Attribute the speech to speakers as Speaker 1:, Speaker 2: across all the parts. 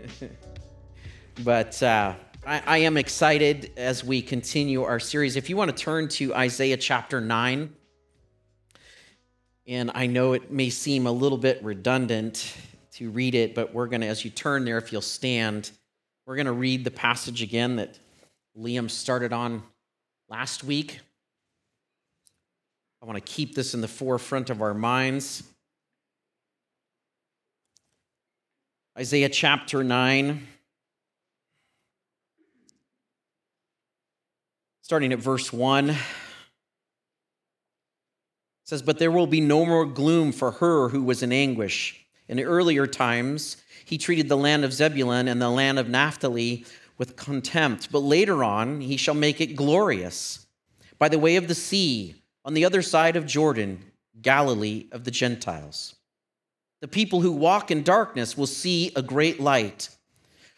Speaker 1: but uh, I, I am excited as we continue our series. If you want to turn to Isaiah chapter 9, and I know it may seem a little bit redundant to read it, but we're going to, as you turn there, if you'll stand, we're going to read the passage again that Liam started on last week. I want to keep this in the forefront of our minds. Isaiah chapter 9, starting at verse 1 says, But there will be no more gloom for her who was in anguish. In earlier times, he treated the land of Zebulun and the land of Naphtali with contempt, but later on, he shall make it glorious. By the way of the sea, on the other side of Jordan, Galilee of the Gentiles. The people who walk in darkness will see a great light.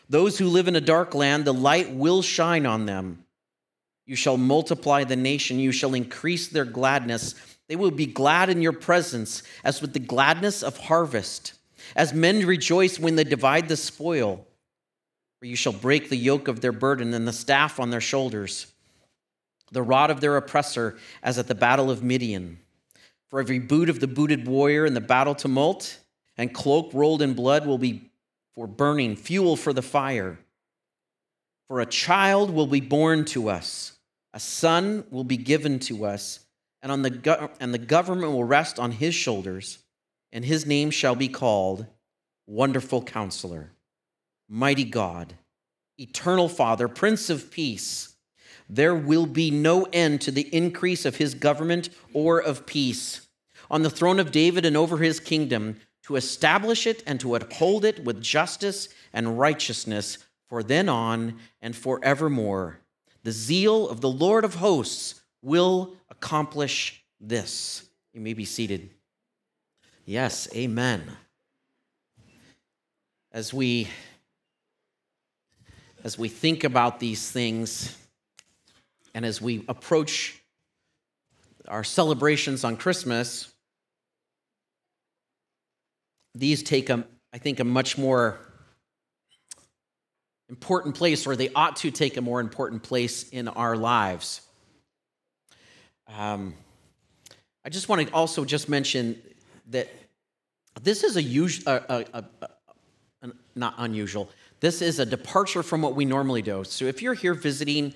Speaker 1: Those who live in a dark land, the light will shine on them. You shall multiply the nation, you shall increase their gladness. They will be glad in your presence, as with the gladness of harvest, as men rejoice when they divide the spoil. For you shall break the yoke of their burden and the staff on their shoulders, the rod of their oppressor, as at the battle of Midian. For every boot of the booted warrior in the battle tumult, and cloak rolled in blood will be for burning, fuel for the fire. For a child will be born to us, a son will be given to us and, on the go- and the government will rest on his shoulders, and his name shall be called Wonderful Counselor, Mighty God, Eternal Father, Prince of Peace. There will be no end to the increase of his government or of peace on the throne of David and over his kingdom, to establish it and to uphold it with justice and righteousness for then on and forevermore. The zeal of the Lord of hosts will accomplish this. You may be seated. Yes, amen. As we as we think about these things and as we approach our celebrations on Christmas, these take a, I think, a much more important place, or they ought to take a more important place in our lives. Um, I just want to also just mention that this is a, usual, not unusual. This is a departure from what we normally do. So if you're here visiting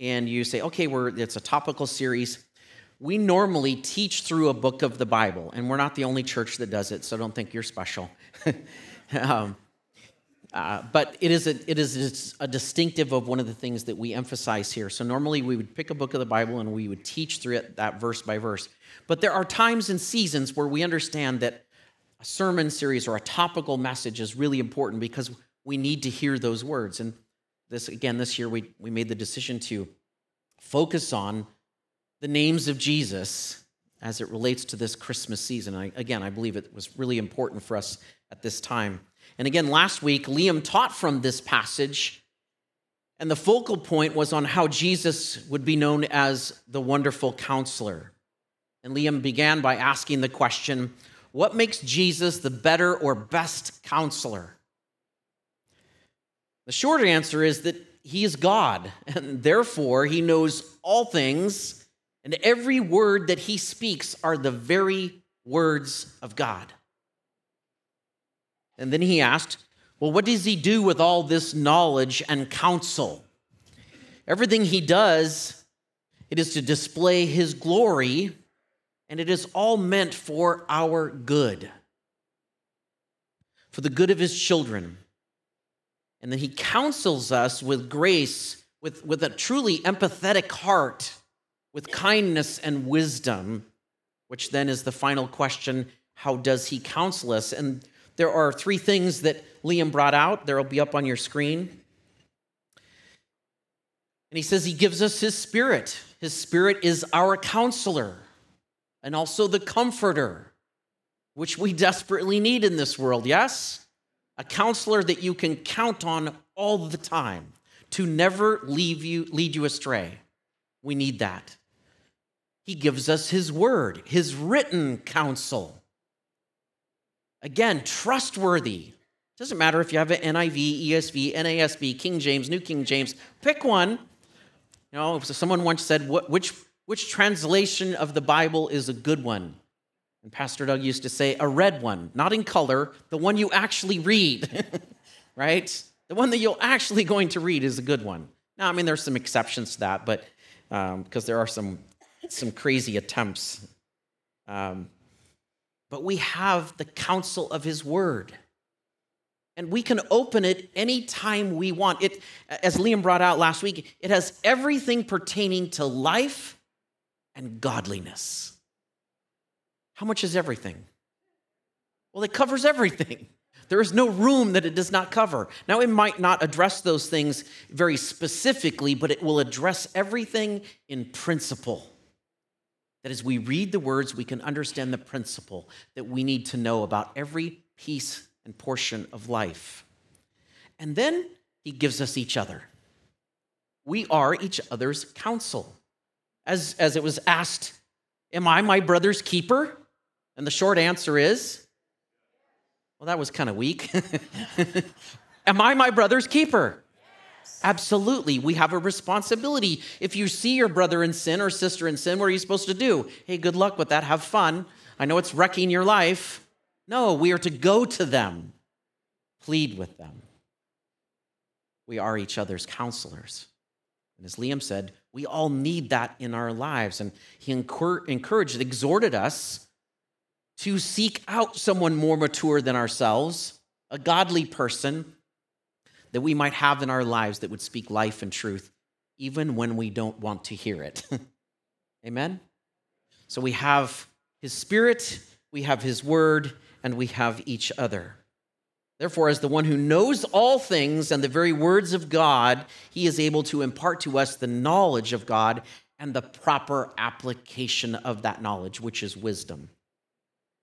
Speaker 1: and you say, okay, we're, it's a topical series, we normally teach through a book of the Bible, and we're not the only church that does it, so don't think you're special. um, uh, but it is, a, it is a distinctive of one of the things that we emphasize here. So normally we would pick a book of the Bible and we would teach through it that verse by verse. But there are times and seasons where we understand that a sermon series or a topical message is really important because we need to hear those words. And this again, this year we, we made the decision to focus on the names of Jesus as it relates to this Christmas season. I, again, I believe it was really important for us at this time. And again, last week, Liam taught from this passage, and the focal point was on how Jesus would be known as the wonderful counselor. And Liam began by asking the question what makes Jesus the better or best counselor? The short answer is that he is God, and therefore he knows all things, and every word that he speaks are the very words of God. And then he asked, Well, what does he do with all this knowledge and counsel? Everything he does, it is to display his glory, and it is all meant for our good, for the good of his children. And then he counsels us with grace, with, with a truly empathetic heart, with kindness and wisdom, which then is the final question how does he counsel us? And there are three things that Liam brought out. They'll be up on your screen. And he says he gives us his spirit. His spirit is our counselor and also the comforter, which we desperately need in this world, yes? A counselor that you can count on all the time to never leave you, lead you astray. We need that. He gives us his word, his written counsel. Again, trustworthy, Doesn't matter if you have an NIV, ESV, NASB, King James, New King James, pick one. You know, someone once said, which, which translation of the Bible is a good one? And Pastor Doug used to say, a red one, not in color, the one you actually read, right? The one that you're actually going to read is a good one. Now, I mean, there's some exceptions to that, but because um, there are some, some crazy attempts. Um, but we have the counsel of his word and we can open it anytime we want. It, as Liam brought out last week, it has everything pertaining to life and godliness. How much is everything? Well, it covers everything. There is no room that it does not cover. Now, it might not address those things very specifically, but it will address everything in principle. That as we read the words, we can understand the principle that we need to know about every piece and portion of life. And then he gives us each other. We are each other's counsel. As, as it was asked, Am I my brother's keeper? And the short answer is, Well, that was kind of weak. Am I my brother's keeper? Absolutely. We have a responsibility. If you see your brother in sin or sister in sin, what are you supposed to do? Hey, good luck with that. Have fun. I know it's wrecking your life. No, we are to go to them, plead with them. We are each other's counselors. And as Liam said, we all need that in our lives. And he encouraged, exhorted us to seek out someone more mature than ourselves, a godly person that we might have in our lives that would speak life and truth, even when we don't want to hear it. Amen? So we have his spirit, we have his word, and we have each other. Therefore, as the one who knows all things and the very words of God, he is able to impart to us the knowledge of God and the proper application of that knowledge, which is wisdom.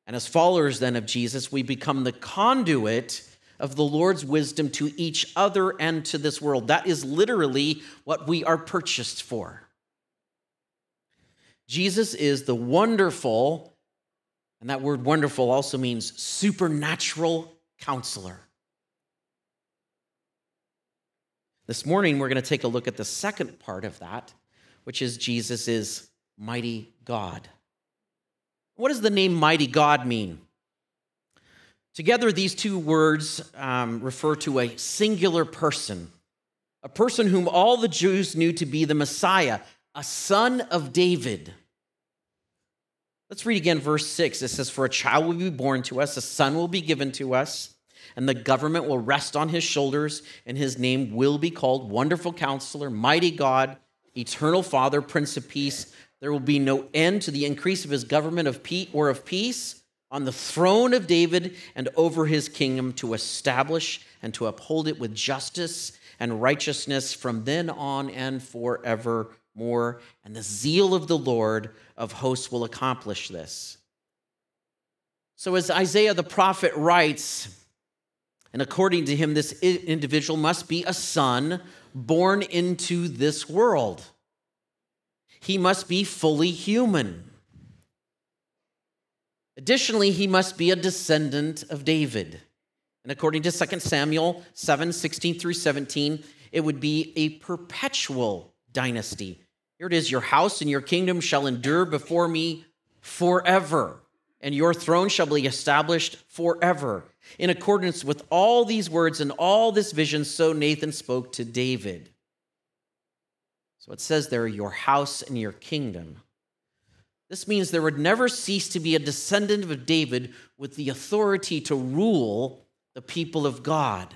Speaker 1: And as followers then of Jesus, we become the conduit of the Lord's wisdom to each other and to this world. That is literally what we are purchased for. Jesus is the wonderful and that word wonderful also means supernatural counselor. This morning, we're going to take a look at the second part of that, which is Jesus is mighty God. What does the name mighty God mean? Together, these two words um, refer to a singular person, a person whom all the Jews knew to be the Messiah, a son of David. Let's read again verse 6. It says, For a child will be born to us, a son will be given to us, and the government will rest on his shoulders, and his name will be called Wonderful Counselor, Mighty God, Eternal Father, Prince of Peace. There will be no end to the increase of his government of peace or of peace on the throne of David and over his kingdom to establish and to uphold it with justice and righteousness from then on and forevermore. And the zeal of the Lord of hosts will accomplish this. So, as Isaiah the prophet writes, and according to him, this individual must be a son born into this world. He must be fully human. Additionally, he must be a descendant of David. And according to 2 Samuel 7 16 through 17, it would be a perpetual dynasty. Here it is Your house and your kingdom shall endure before me forever, and your throne shall be established forever. In accordance with all these words and all this vision, so Nathan spoke to David. So it says there, Your house and your kingdom. This means there would never cease to be a descendant of David with the authority to rule the people of God.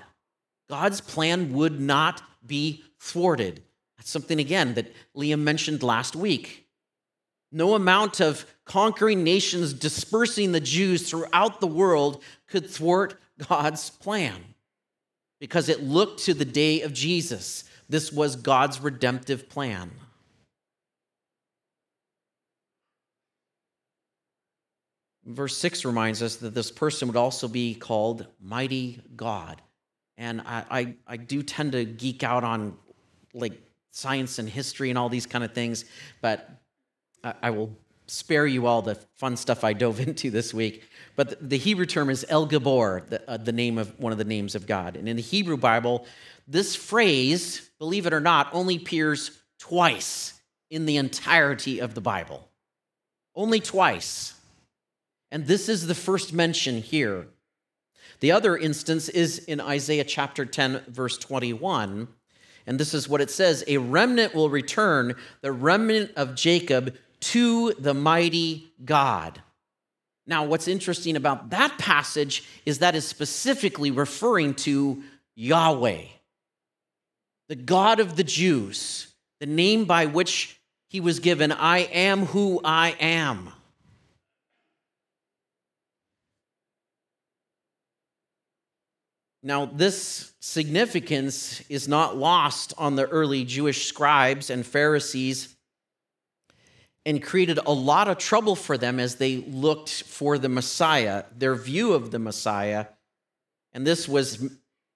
Speaker 1: God's plan would not be thwarted. That's something, again, that Liam mentioned last week. No amount of conquering nations dispersing the Jews throughout the world could thwart God's plan because it looked to the day of Jesus. This was God's redemptive plan. Verse 6 reminds us that this person would also be called Mighty God. And I, I, I do tend to geek out on like science and history and all these kind of things, but I, I will spare you all the fun stuff I dove into this week. But the Hebrew term is El Gabor, the, uh, the name of one of the names of God. And in the Hebrew Bible, this phrase, believe it or not, only appears twice in the entirety of the Bible. Only twice. And this is the first mention here. The other instance is in Isaiah chapter 10, verse 21. And this is what it says A remnant will return, the remnant of Jacob, to the mighty God. Now, what's interesting about that passage is that is specifically referring to Yahweh, the God of the Jews, the name by which he was given I am who I am. Now, this significance is not lost on the early Jewish scribes and Pharisees and created a lot of trouble for them as they looked for the Messiah, their view of the Messiah. And this was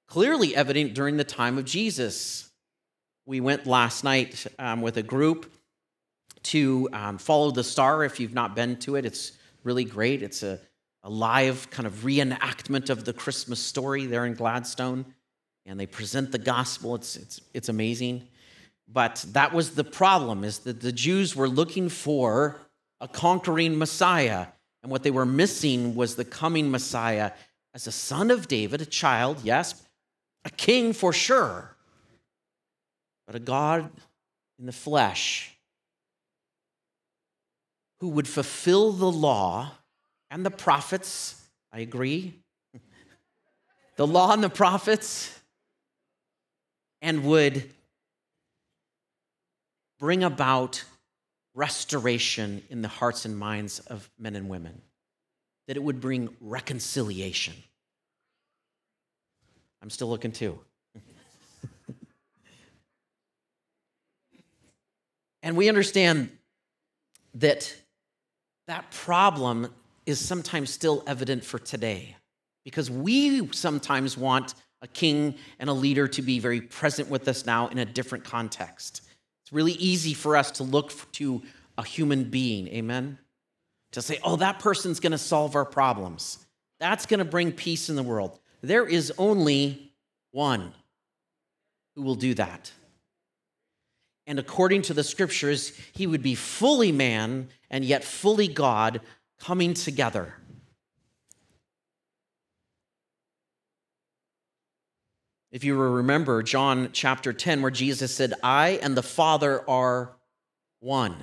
Speaker 1: clearly evident during the time of Jesus. We went last night um, with a group to um, follow the star. If you've not been to it, it's really great. It's a a live kind of reenactment of the Christmas story there in Gladstone, and they present the gospel. It's, it's, it's amazing. But that was the problem, is that the Jews were looking for a conquering Messiah, and what they were missing was the coming Messiah as a son of David, a child, yes, a king for sure, but a God in the flesh who would fulfill the law and the prophets. I agree. the law and the prophets, and would bring about restoration in the hearts and minds of men and women, that it would bring reconciliation. I'm still looking too. and we understand that that problem is sometimes still evident for today because we sometimes want a king and a leader to be very present with us now in a different context. It's really easy for us to look to a human being, amen? To say, oh, that person's gonna solve our problems. That's gonna bring peace in the world. There is only one who will do that. And according to the scriptures, he would be fully man and yet fully God, coming together. If you remember John chapter 10, where Jesus said, I and the Father are one.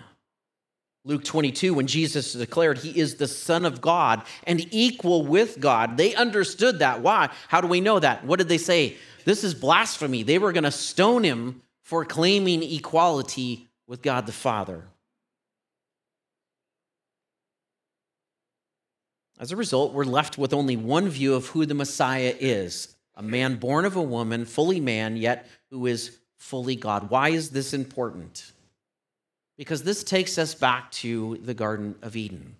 Speaker 1: Luke 22, when Jesus declared he is the Son of God and equal with God, they understood that. Why? How do we know that? What did they say? This is blasphemy. They were going to stone him for claiming equality with God the Father. As a result, we're left with only one view of who the Messiah is a man born of a woman, fully man, yet who is fully God. Why is this important? Because this takes us back to the Garden of Eden,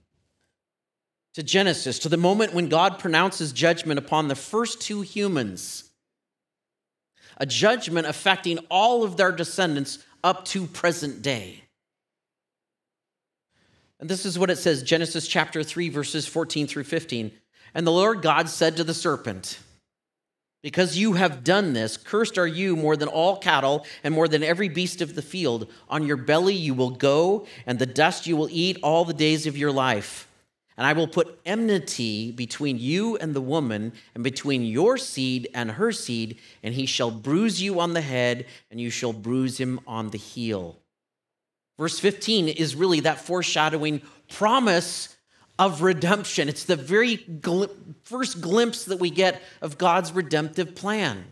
Speaker 1: to Genesis, to the moment when God pronounces judgment upon the first two humans, a judgment affecting all of their descendants up to present day. And this is what it says Genesis chapter 3, verses 14 through 15. And the Lord God said to the serpent, Because you have done this, cursed are you more than all cattle and more than every beast of the field. On your belly you will go, and the dust you will eat all the days of your life. And I will put enmity between you and the woman, and between your seed and her seed, and he shall bruise you on the head, and you shall bruise him on the heel. Verse 15 is really that foreshadowing promise of redemption. It's the very gl- first glimpse that we get of God's redemptive plan.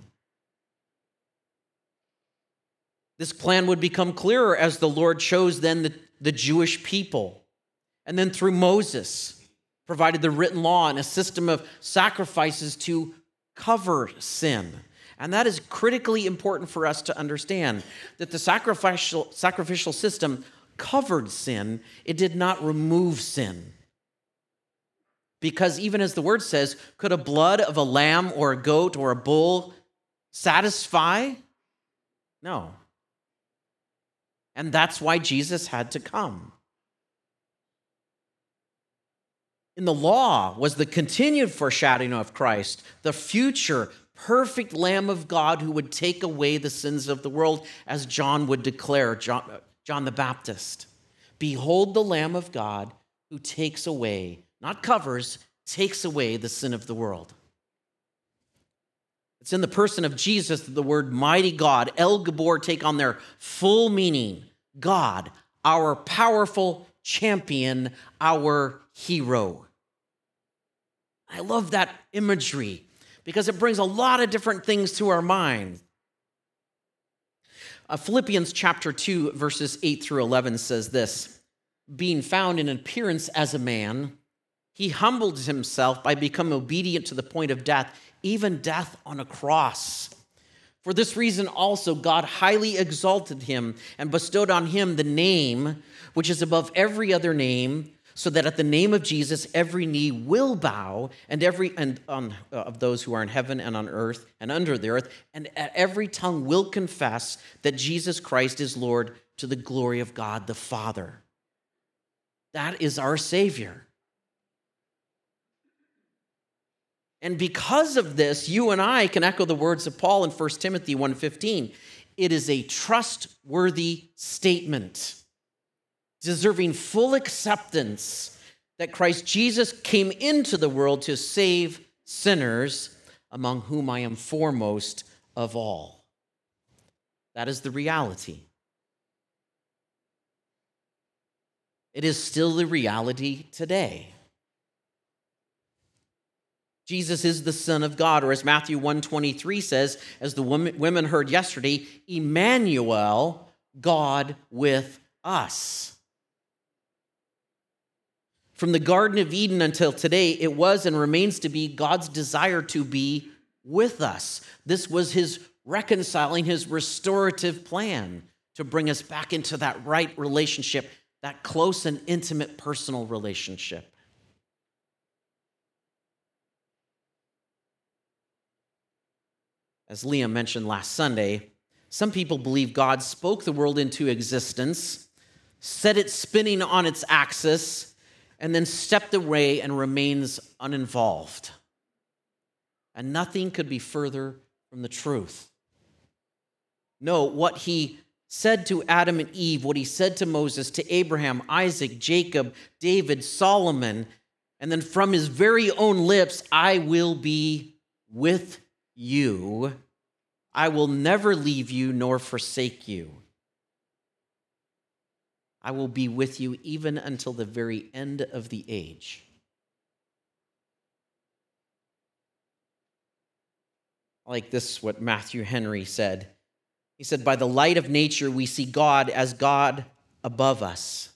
Speaker 1: This plan would become clearer as the Lord chose then the, the Jewish people. And then through Moses, provided the written law and a system of sacrifices to cover sin. And that is critically important for us to understand that the sacrificial, sacrificial system covered sin, it did not remove sin. Because even as the word says, could a blood of a lamb or a goat or a bull satisfy? No. And that's why Jesus had to come. in the law was the continued foreshadowing of Christ, the future perfect Lamb of God who would take away the sins of the world, as John would declare, John, uh, John the Baptist. Behold the Lamb of God who takes away, not covers, takes away the sin of the world. It's in the person of Jesus that the word mighty God, El Gabor, take on their full meaning. God, our powerful champion, our hero. I love that imagery because it brings a lot of different things to our mind. Uh, Philippians chapter 2, verses 8 through 11 says this Being found in appearance as a man, he humbled himself by becoming obedient to the point of death, even death on a cross. For this reason also, God highly exalted him and bestowed on him the name which is above every other name so that at the name of Jesus every knee will bow and every and um, of those who are in heaven and on earth and under the earth and every tongue will confess that Jesus Christ is Lord to the glory of God the Father. That is our savior. And because of this, you and I can echo the words of Paul in 1 Timothy 1:15. It is a trustworthy statement deserving full acceptance that Christ Jesus came into the world to save sinners, among whom I am foremost of all. That is the reality. It is still the reality today. Jesus is the Son of God, or as Matthew 123 says, as the women heard yesterday, Emmanuel, God with us. From the Garden of Eden until today, it was and remains to be God's desire to be with us. This was his reconciling, his restorative plan to bring us back into that right relationship, that close and intimate personal relationship. As Liam mentioned last Sunday, some people believe God spoke the world into existence, set it spinning on its axis, and then stepped away and remains uninvolved. And nothing could be further from the truth. No, what he said to Adam and Eve, what he said to Moses, to Abraham, Isaac, Jacob, David, Solomon, and then from his very own lips, I will be with you. I will never leave you nor forsake you. I will be with you even until the very end of the age. like this, what Matthew Henry said. He said, By the light of nature, we see God as God above us.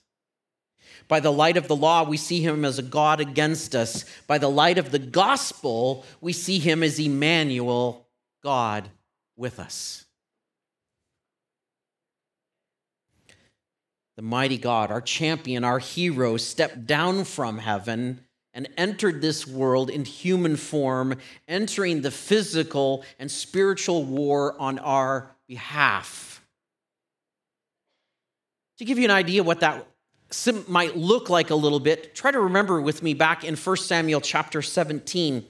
Speaker 1: By the light of the law, we see him as a God against us. By the light of the gospel, we see him as Emmanuel, God with us. The mighty God, our champion, our hero, stepped down from heaven and entered this world in human form, entering the physical and spiritual war on our behalf. To give you an idea what that might look like a little bit, try to remember with me back in 1 Samuel chapter 17.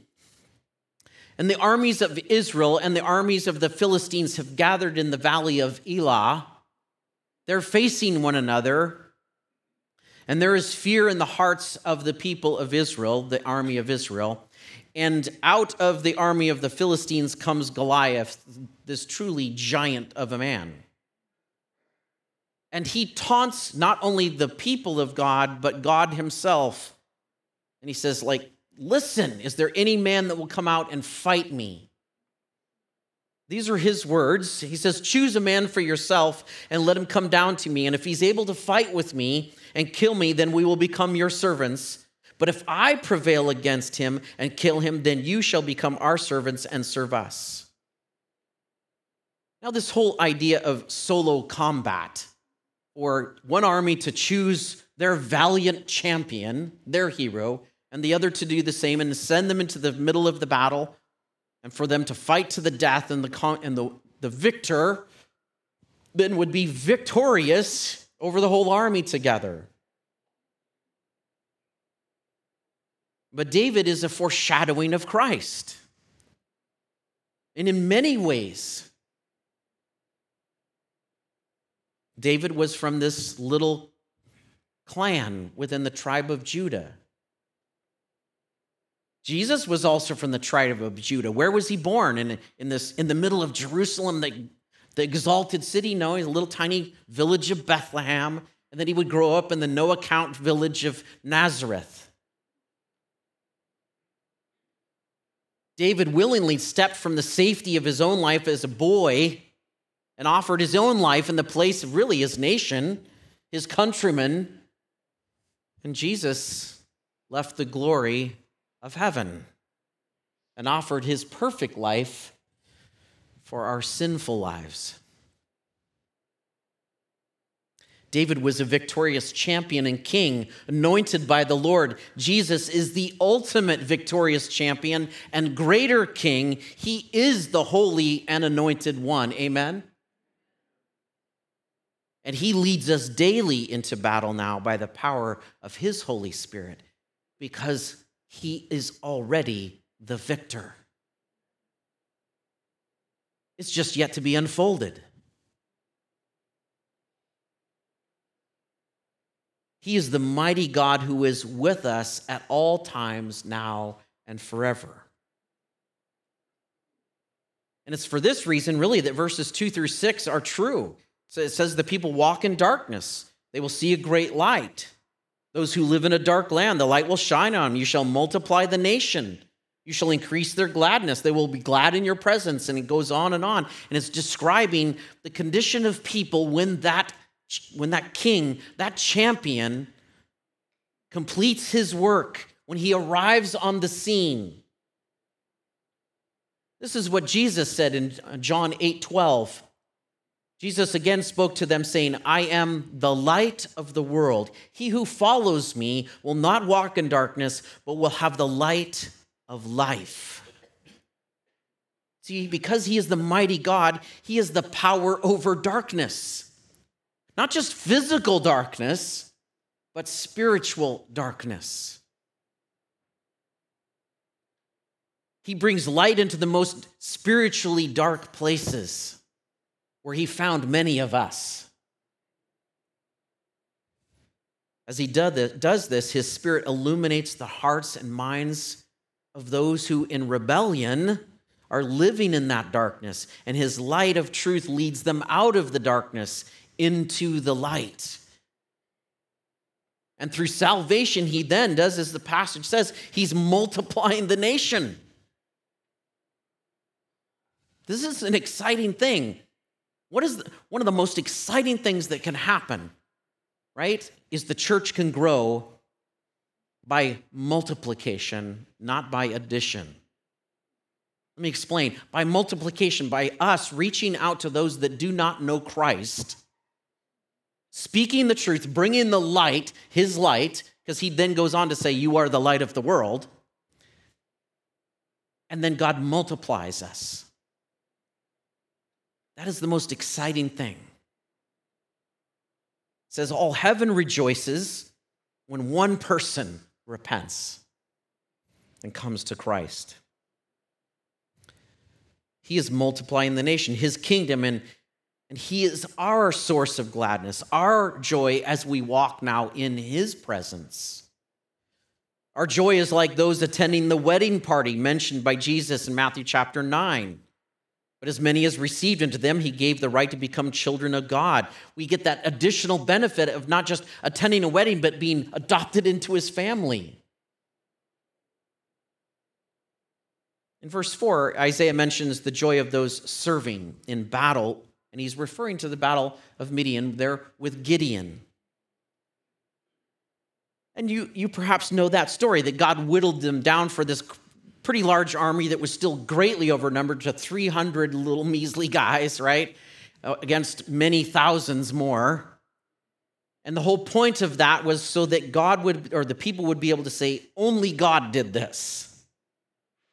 Speaker 1: And the armies of Israel and the armies of the Philistines have gathered in the valley of Elah they're facing one another, and there is fear in the hearts of the people of Israel, the army of Israel. And out of the army of the Philistines comes Goliath, this truly giant of a man. And he taunts not only the people of God, but God himself. And he says, like, listen, is there any man that will come out and fight me? These are his words. He says, Choose a man for yourself and let him come down to me. And if he's able to fight with me and kill me, then we will become your servants. But if I prevail against him and kill him, then you shall become our servants and serve us. Now, this whole idea of solo combat, or one army to choose their valiant champion, their hero, and the other to do the same and send them into the middle of the battle and for them to fight to the death, and the, and the, the victor then would be victorious over the whole army together. But David is a foreshadowing of Christ. And in many ways, David was from this little clan within the tribe of Judah. Jesus was also from the tribe of Judah. Where was he born? In, in, this, in the middle of Jerusalem, the, the exalted city? No, he's a little tiny village of Bethlehem. And then he would grow up in the no account village of Nazareth. David willingly stepped from the safety of his own life as a boy and offered his own life in the place of really his nation, his countrymen. And Jesus left the glory of heaven and offered his perfect life for our sinful lives. David was a victorious champion and king, anointed by the Lord. Jesus is the ultimate victorious champion and greater king. He is the holy and anointed one. Amen. And he leads us daily into battle now by the power of his Holy Spirit because he is already the victor. It's just yet to be unfolded. He is the mighty God who is with us at all times, now and forever. And it's for this reason, really, that verses two through six are true. So it says, The people walk in darkness, they will see a great light. Those who live in a dark land, the light will shine on them. You shall multiply the nation. You shall increase their gladness. They will be glad in your presence. And it goes on and on. And it's describing the condition of people when that when that king, that champion, completes his work, when he arrives on the scene. This is what Jesus said in John 8 12. Jesus again spoke to them, saying, I am the light of the world. He who follows me will not walk in darkness, but will have the light of life. See, because he is the mighty God, he is the power over darkness. Not just physical darkness, but spiritual darkness. He brings light into the most spiritually dark places where he found many of us. As he does this, his spirit illuminates the hearts and minds of those who, in rebellion, are living in that darkness, and his light of truth leads them out of the darkness into the light. And through salvation, he then does, as the passage says, he's multiplying the nation. This is an exciting thing. What is the, one of the most exciting things that can happen, right? Is the church can grow by multiplication, not by addition. Let me explain. By multiplication, by us reaching out to those that do not know Christ speaking the truth, bringing the light, his light, because he then goes on to say, You are the light of the world. And then God multiplies us. That is the most exciting thing. It says, All heaven rejoices when one person repents and comes to Christ. He is multiplying the nation, his kingdom, and and He is our source of gladness, our joy as we walk now in His presence. Our joy is like those attending the wedding party mentioned by Jesus in Matthew chapter 9. But as many as received into them, he gave the right to become children of God. We get that additional benefit of not just attending a wedding, but being adopted into his family. In verse 4, Isaiah mentions the joy of those serving in battle and he's referring to the battle of Midian there with Gideon. And you, you perhaps know that story that God whittled them down for this pretty large army that was still greatly overnumbered to 300 little measly guys, right? Uh, against many thousands more. And the whole point of that was so that God would, or the people would be able to say, only God did this.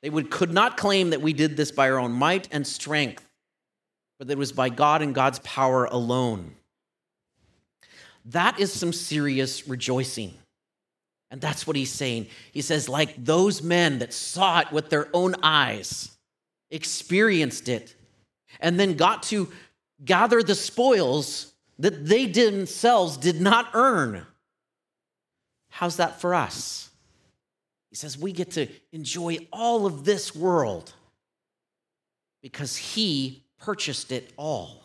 Speaker 1: They would, could not claim that we did this by our own might and strength but that it was by God and God's power alone. That is some serious rejoicing. And that's what he's saying. He says, like those men that saw it with their own eyes, experienced it, and then got to gather the spoils that they themselves did not earn. How's that for us? He says, we get to enjoy all of this world because he purchased it all.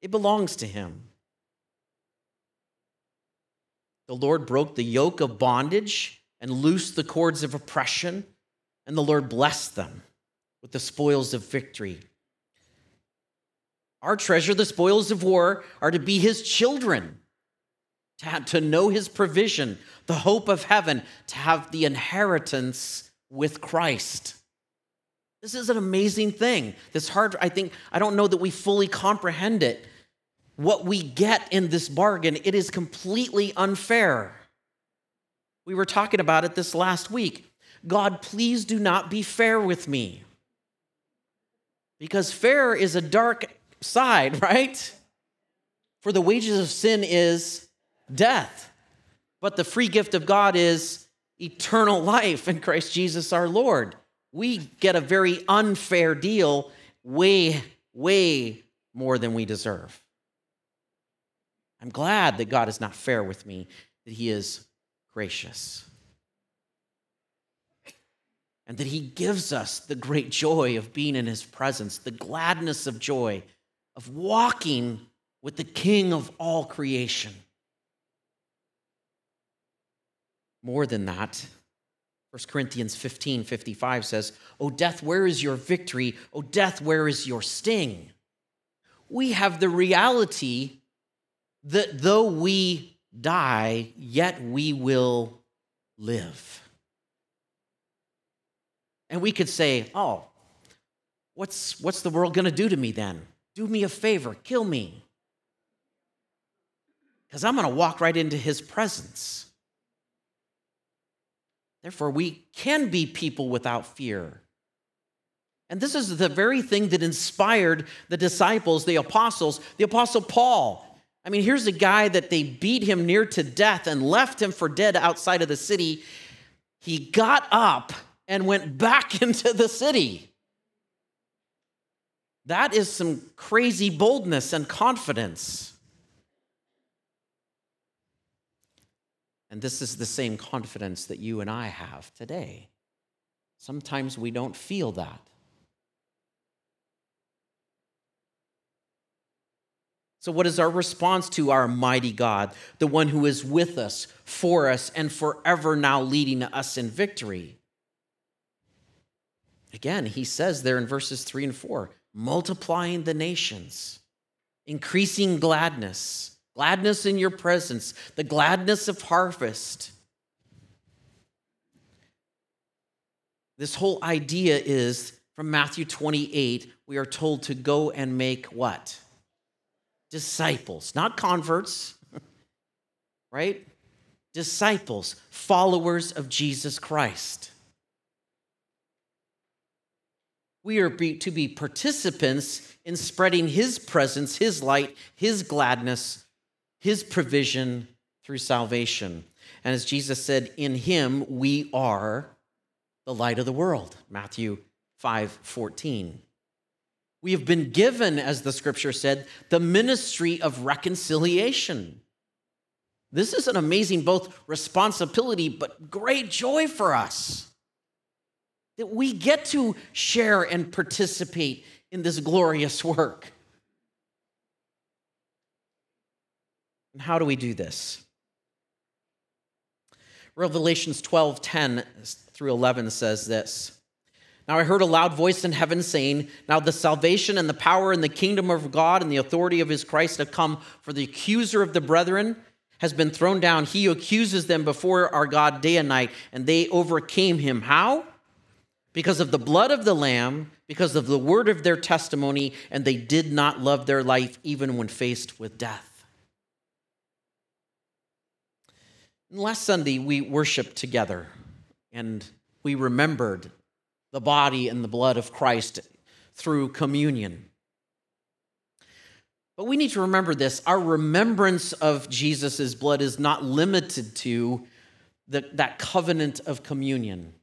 Speaker 1: It belongs to him. The Lord broke the yoke of bondage and loosed the cords of oppression, and the Lord blessed them with the spoils of victory. Our treasure, the spoils of war, are to be his children, to, have, to know his provision, the hope of heaven, to have the inheritance with Christ. This is an amazing thing. This hard, I think, I don't know that we fully comprehend it what we get in this bargain, it is completely unfair. We were talking about it this last week. God, please do not be fair with me. Because fair is a dark side, right? For the wages of sin is death, but the free gift of God is eternal life in Christ Jesus our Lord. We get a very unfair deal, way, way more than we deserve. I'm glad that God is not fair with me, that He is gracious. And that He gives us the great joy of being in His presence, the gladness of joy of walking with the King of all creation. More than that, 1 Corinthians 15 55 says, O death, where is your victory? O death, where is your sting? We have the reality that though we die, yet we will live. And we could say, oh, what's, what's the world going to do to me then? Do me a favor, kill me. Because I'm going to walk right into his presence. Therefore, we can be people without fear. And this is the very thing that inspired the disciples, the apostles, the apostle Paul. I mean, here's a guy that they beat him near to death and left him for dead outside of the city. He got up and went back into the city. That is some crazy boldness and confidence. And this is the same confidence that you and I have today. Sometimes we don't feel that. So, what is our response to our mighty God, the one who is with us, for us, and forever now leading us in victory? Again, he says there in verses three and four multiplying the nations, increasing gladness, gladness in your presence, the gladness of harvest. This whole idea is from Matthew 28, we are told to go and make what? Disciples, not converts, right? Disciples, followers of Jesus Christ. We are to be participants in spreading his presence, his light, his gladness, his provision through salvation. And as Jesus said, in him we are the light of the world. Matthew 5 14. We have been given, as the scripture said, the ministry of reconciliation. This is an amazing both responsibility but great joy for us that we get to share and participate in this glorious work. And how do we do this? Revelations 12 10 through 11 says this. Now I heard a loud voice in heaven saying, Now the salvation and the power and the kingdom of God and the authority of his Christ have come, for the accuser of the brethren has been thrown down. He accuses them before our God day and night, and they overcame him. How? Because of the blood of the Lamb, because of the word of their testimony, and they did not love their life even when faced with death. Last Sunday, we worshiped together and we remembered the body and the blood of Christ through communion. But we need to remember this our remembrance of Jesus' blood is not limited to the, that covenant of communion.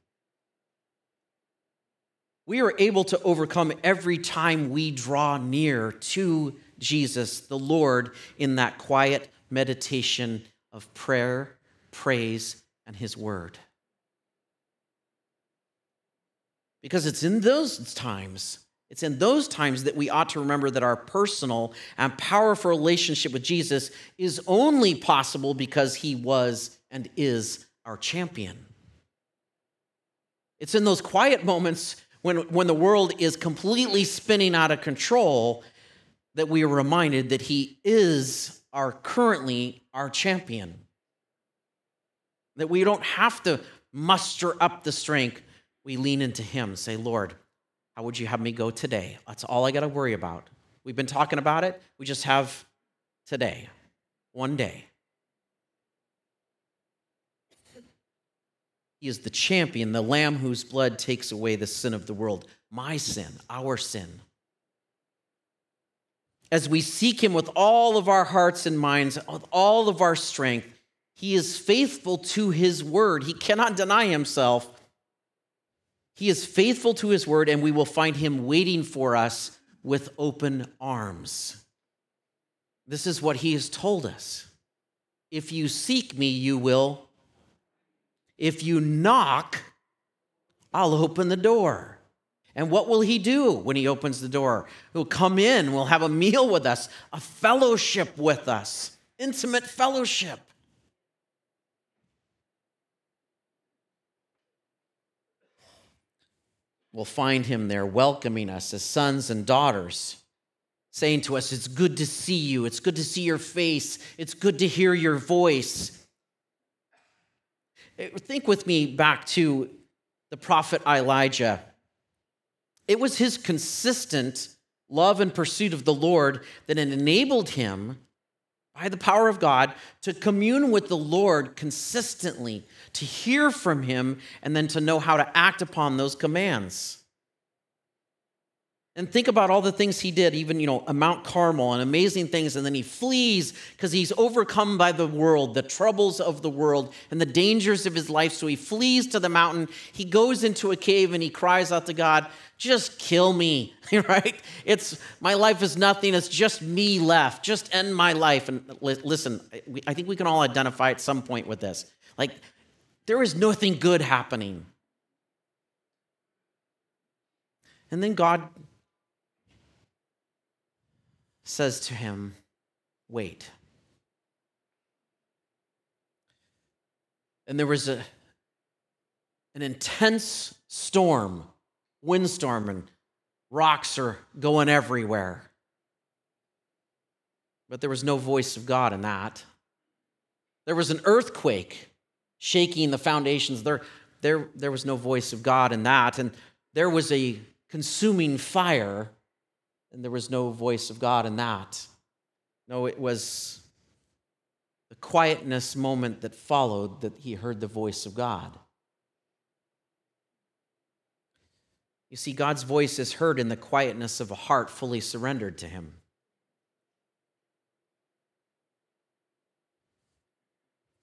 Speaker 1: We are able to overcome every time we draw near to Jesus, the Lord, in that quiet meditation of prayer, praise, and His Word. Because it's in those times, it's in those times that we ought to remember that our personal and powerful relationship with Jesus is only possible because He was and is our champion. It's in those quiet moments when, when the world is completely spinning out of control that we are reminded that He is our currently our champion. That we don't have to muster up the strength. We lean into Him, say, Lord, how would you have me go today? That's all I got to worry about. We've been talking about it. We just have today, one day. He is the champion, the lamb whose blood takes away the sin of the world, my sin, our sin as we seek Him with all of our hearts and minds, with all of our strength, He is faithful to His word. He cannot deny Himself. He is faithful to His word, and we will find Him waiting for us with open arms. This is what He has told us. If you seek me, you will. If you knock, I'll open the door. And what will he do when he opens the door? He'll come in, will have a meal with us, a fellowship with us, intimate fellowship. We'll find him there welcoming us as sons and daughters, saying to us, It's good to see you. It's good to see your face. It's good to hear your voice. Eh, think with me back to the prophet Elijah. It was his consistent love and pursuit of the Lord that enabled him, by the power of God, to commune with the Lord consistently, to hear from him, and then to know how to act upon those commands. And think about all the things he did, even, you know, Mount Carmel and amazing things. And then he flees because he's overcome by the world, the troubles of the world, and the dangers of his life. So he flees to the mountain. He goes into a cave and he cries out to God, just kill me, right? It's my life is nothing. It's just me left. Just end my life. And listen, I think we can all identify at some point with this. Like, there is nothing good happening. And then God says to him, Wait. And there was a, an intense storm, windstorm, and rocks are going everywhere. But there was no voice of God in that. There was an earthquake shaking the foundations. There, there, there was no voice of God in that. And there was a consuming fire and there was no voice of God in that. No, it was the quietness moment that followed that he heard the voice of God. You see, God's voice is heard in the quietness of a heart fully surrendered to him.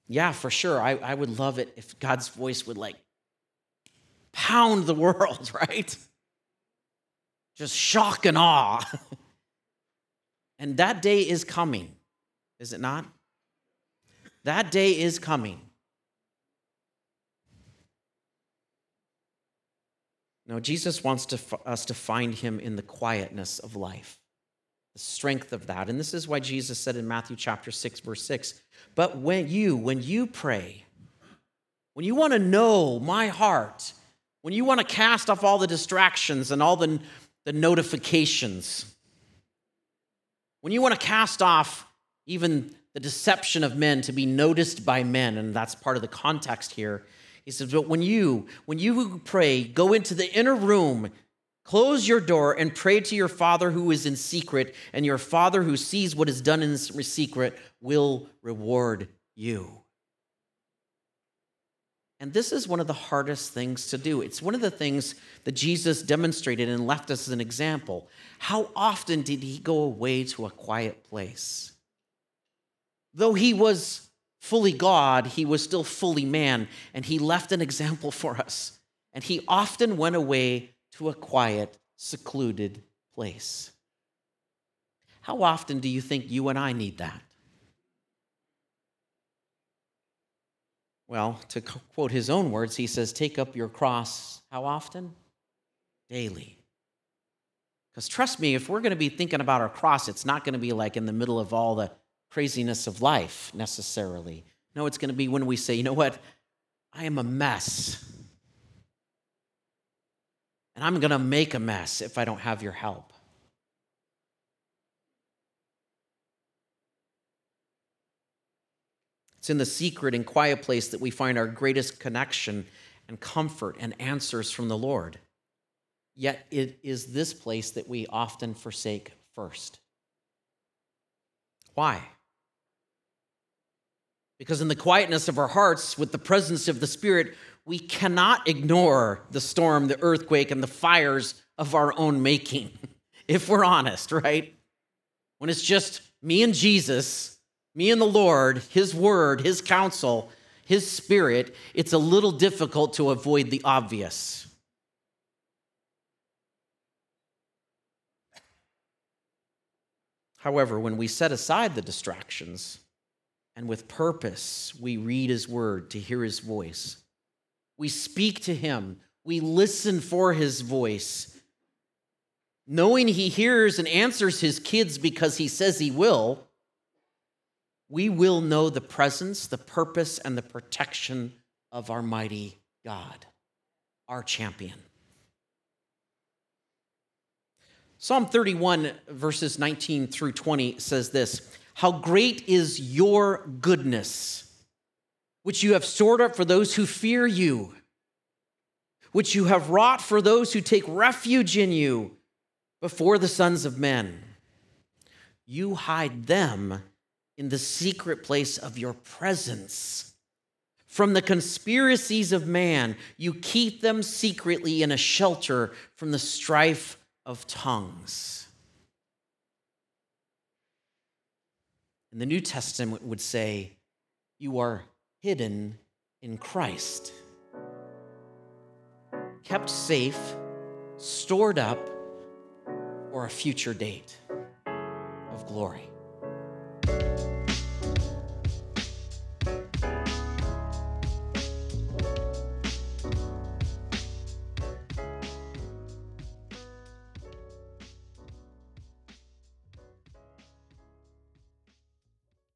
Speaker 1: Yeah, for sure. I, I would love it if God's voice would like pound the world, right? just shock and awe. and that day is coming, is it not? That day is coming. No, Jesus wants to, us to find him in the quietness of life, the strength of that. And this is why Jesus said in Matthew chapter 6, verse 6 But when you, when you pray, when you want to know my heart, when you want to cast off all the distractions and all the the notifications. When you want to cast off even the deception of men to be noticed by men, and that's part of the context here. He says, But when you, when you pray, go into the inner room, close your door, and pray to your Father who is in secret, and your Father who sees what is done in secret will reward you. And this is one of the hardest things to do. It's one of the things that Jesus demonstrated and left us as an example. How often did he go away to a quiet place? Though he was fully God, he was still fully man, and he left an example for us. And he often went away to a quiet, secluded place. How often do you think you and I need that? Well, to quote his own words, he says, Take up your cross how often? Daily. Because trust me, if we're going to be thinking about our cross, it's not going to be like in the middle of all the craziness of life necessarily. No, it's going to be when we say, You know what? I am a mess. And I'm going to make a mess if I don't have your help. It's in the secret and quiet place that we find our greatest connection and comfort and answers from the Lord. Yet it is this place that we often forsake first. Why? Because in the quietness of our hearts, with the presence of the Spirit, we cannot ignore the storm, the earthquake, and the fires of our own making, if we're honest, right? When it's just me and Jesus, me and the Lord, His word, His counsel, His spirit, it's a little difficult to avoid the obvious. However, when we set aside the distractions and with purpose we read His word to hear His voice, we speak to Him, we listen for His voice, knowing He hears and answers His kids because He says He will we will know the presence, the purpose, and the protection of our mighty God, our champion. Psalm 31, verses 19 through 20 says this How great is your goodness, which you have stored up for those who fear you, which you have wrought for those who take refuge in you before the sons of men. You hide them in the secret place of your presence. From the conspiracies of man, you keep them secretly in a shelter from the strife of tongues. And the New Testament would say, You are hidden in Christ, kept safe, stored up for a future date of glory.